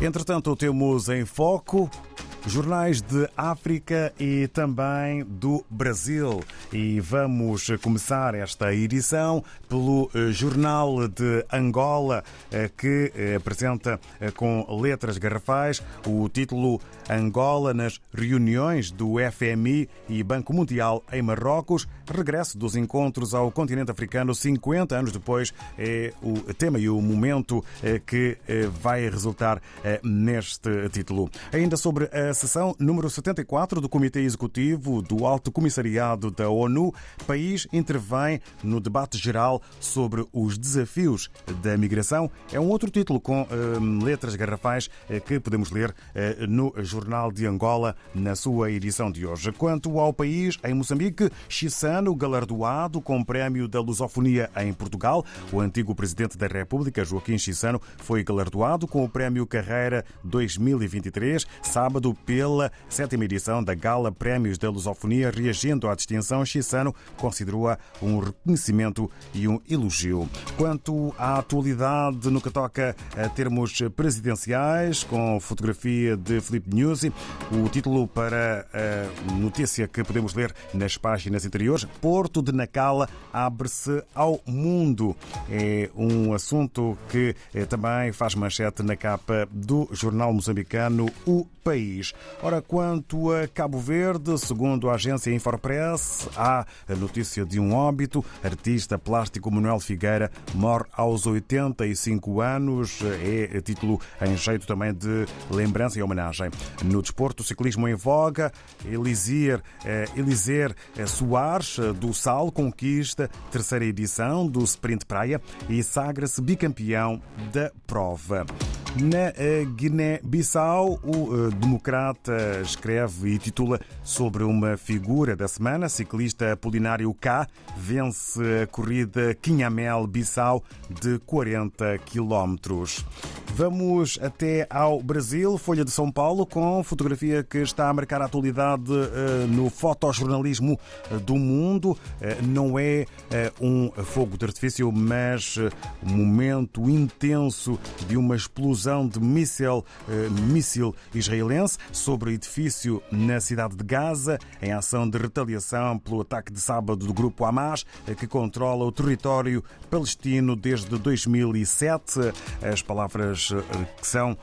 Entretanto, temos em foco jornais de África e também do Brasil. E vamos começar esta edição pelo eh, Jornal de Angola, eh, que eh, apresenta com letras garrafais o título Angola nas reuniões do FMI e Banco Mundial em Marrocos. Regresso dos encontros ao continente africano 50 anos depois é o tema e o momento que vai resultar neste título. Ainda sobre a sessão número 74 do Comitê Executivo do Alto Comissariado da ONU, país intervém no debate geral sobre os desafios da migração. É um outro título com uh, letras garrafais uh, que podemos ler uh, no Jornal de Angola na sua edição de hoje. Quanto ao país, em Moçambique, Chissano, galardoado com o prémio da lusofonia em Portugal. O antigo presidente da República, Joaquim Chissano, foi galardoado com o prémio Carreira 2023, sábado, pela sétima edição da Gala Prémios da Lusofonia, reagindo à distinção, Chissano considerou-a um reconhecimento e um elogio. Quanto à atualidade no que toca a termos presidenciais, com fotografia de Felipe Nuzzi, o título para a notícia que podemos ler nas páginas interiores, Porto de Nacala abre-se ao mundo. É um assunto que eh, também faz manchete na capa do jornal moçambicano O País. Ora, quanto a Cabo Verde, segundo a agência Infopress, há a notícia de um óbito. Artista plástico Manuel Figueira morre aos 85 anos. É título em jeito também de lembrança e homenagem. No desporto, ciclismo em voga. Elisier, eh, Eliser eh, Soares, eh, do Sal, conquista terceira edição do Sprint Praia e sagra-se bicampeão da prova. Na Guiné-Bissau, o Democrata escreve e titula sobre uma figura da semana. Ciclista Apolinário K vence a corrida Quinhamel-Bissau de 40 quilómetros. Vamos até ao Brasil, Folha de São Paulo, com fotografia que está a marcar a atualidade no fotojornalismo do mundo. Não é um fogo de artifício, mas um momento intenso de uma explosão de míssil, míssil israelense sobre o edifício na cidade de Gaza, em ação de retaliação pelo ataque de sábado do grupo Hamas, que controla o território palestino desde 2007. As palavras que são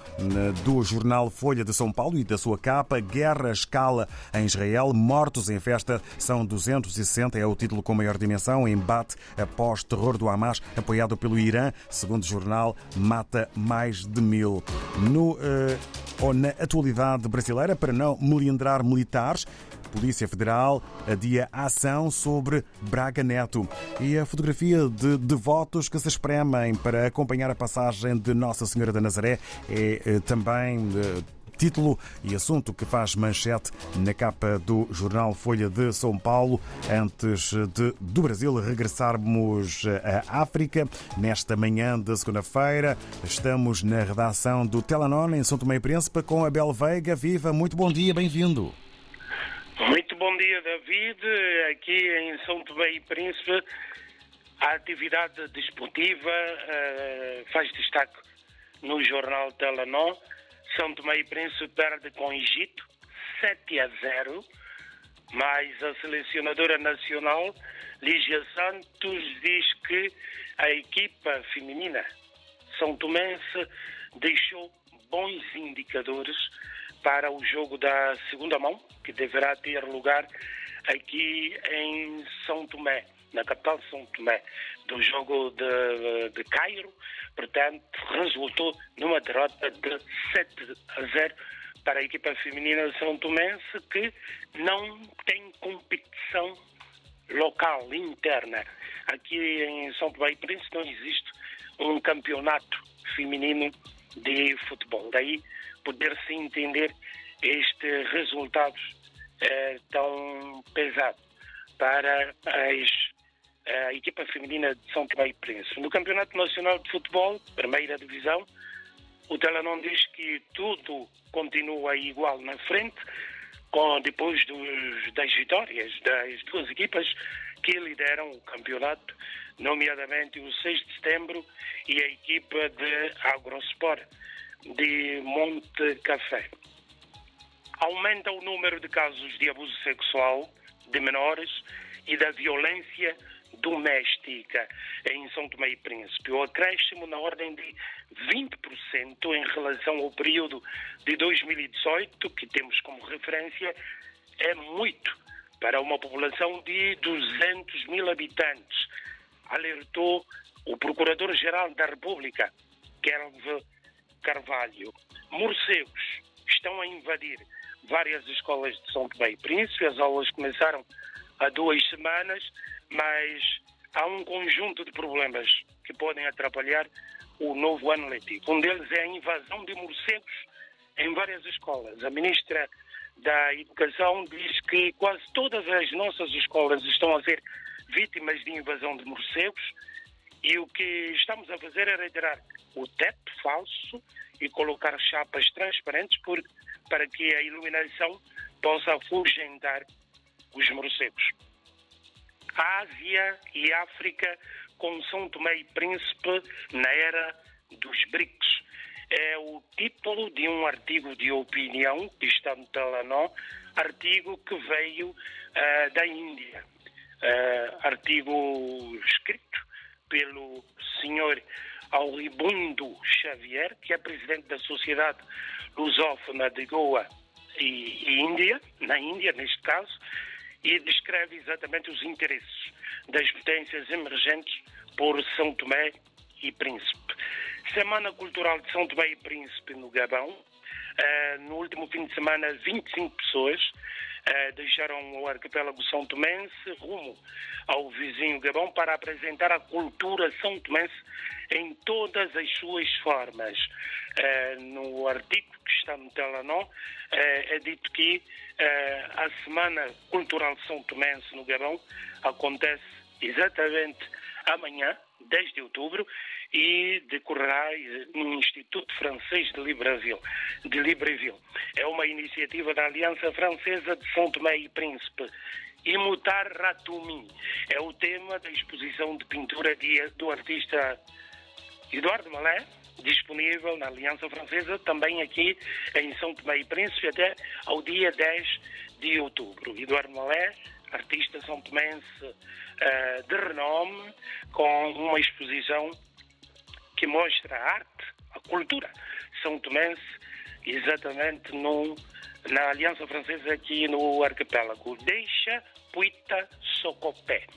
do jornal Folha de São Paulo e da sua capa: Guerra escala em Israel, mortos em festa são 260, é o título com maior dimensão. Embate após terror do Hamas, apoiado pelo Irã, segundo o jornal, mata mais de No, uh, ou na atualidade brasileira, para não melindrar militares, Polícia Federal adia ação sobre Braga Neto. E a fotografia de devotos que se espremem para acompanhar a passagem de Nossa Senhora da Nazaré é eh, também eh, título e assunto que faz manchete na capa do jornal Folha de São Paulo. Antes de, do Brasil regressarmos à África, nesta manhã de segunda-feira, estamos na redação do Telanon em São Tomé e Príncipe com Abel Veiga. Viva, muito bom dia, bem-vindo. Muito bom dia, David. Aqui em São Tomé e Príncipe, a atividade desportiva uh, faz destaque no jornal Telanon. São Tomé e Príncipe perde com o Egito 7 a 0, mas a selecionadora nacional Lígia Santos diz que a equipa feminina São Tomense deixou bons indicadores para o jogo da segunda mão, que deverá ter lugar aqui em São Tomé, na capital de São Tomé, do jogo de, de Cairo. Portanto, resultou numa derrota de 7 a 0 para a equipa feminina de São Tomense, que não tem competição local, interna. Aqui em São Tomé e Príncipe não existe um campeonato feminino de futebol. Daí poder-se entender este resultado eh, tão pesado para as, a equipa feminina de São Tomé e Príncipe. No Campeonato Nacional de Futebol, primeira divisão, o Telanon diz que tudo continua igual na frente, com, depois dos, das vitórias das duas equipas que lideram o campeonato, nomeadamente o 6 de setembro e a equipa de Agrosport. de Monte Café. Aumenta o número de casos de abuso sexual de menores e da violência doméstica em São Tomé e Príncipe. O acréscimo na ordem de 20% em relação ao período de 2018, que temos como referência, é muito para uma população de 200 mil habitantes, alertou o Procurador-Geral da República, Kelvin Carvalho. Morcegos estão a invadir várias escolas de São Tomé e Príncipe. As aulas começaram há duas semanas, mas há um conjunto de problemas que podem atrapalhar o novo ano letivo. Um deles é a invasão de morcegos em várias escolas. A ministra da Educação diz que quase todas as nossas escolas estão a ser vítimas de invasão de morcegos e o que estamos a fazer é retirar o teto falso e colocar chapas transparentes por, para que a iluminação possa afugentar os morcegos. Ásia e África com São Tomé e Príncipe na era dos BRICS. É o título de um artigo de opinião que está no Telenó, artigo que veio uh, da Índia. Uh, artigo escrito pelo senhor Auribundo Xavier, que é presidente da Sociedade Lusófona de Goa e, e Índia, na Índia neste caso, e descreve exatamente os interesses das potências emergentes por São Tomé e Príncipe. Semana Cultural de São Tomé e Príncipe no Gabão. Uh, no último fim de semana, 25 pessoas uh, deixaram o arquipélago São Tomense rumo ao vizinho Gabão para apresentar a cultura são tomense em todas as suas formas. Uh, no artigo que está no Telenor, uh, é dito que a Semana Cultural São Tomense no Gabão acontece exatamente amanhã, 10 de outubro, e decorrerá no Instituto Francês de Libreville. De Libreville. É uma iniciativa da Aliança Francesa de São Tomé e Príncipe Imutar Ratumi é o tema da exposição de pintura do artista Eduardo Malé, disponível na Aliança Francesa, também aqui em São Tomé e Príncipe, até ao dia 10 de outubro. Eduardo Malé, artista são tomense uh, de renome, com uma exposição que mostra a arte, a cultura são tomense, exatamente no na Aliança Francesa aqui no arquipélago. Deixa Puita Socopé.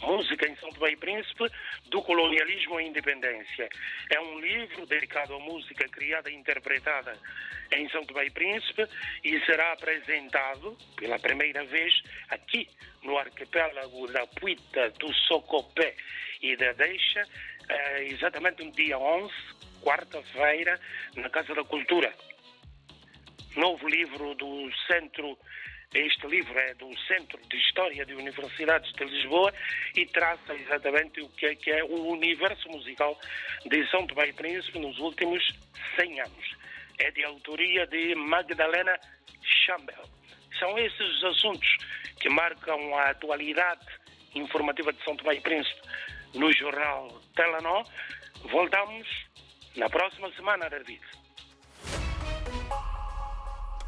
Música em São Tomé e Príncipe, do colonialismo à independência. É um livro dedicado à música criada e interpretada em São Tomé e Príncipe e será apresentado pela primeira vez aqui no arquipélago da Puita, do Socopé e da Deixa, eh, exatamente no dia 11, quarta-feira, na Casa da Cultura novo livro do Centro, este livro é do Centro de História de Universidades de Lisboa e traça exatamente o que é, que é o universo musical de São Tomé e Príncipe nos últimos 100 anos. É de autoria de Magdalena Chambel. São esses os assuntos que marcam a atualidade informativa de São Tomé e Príncipe no jornal Telenor. Voltamos na próxima semana, David.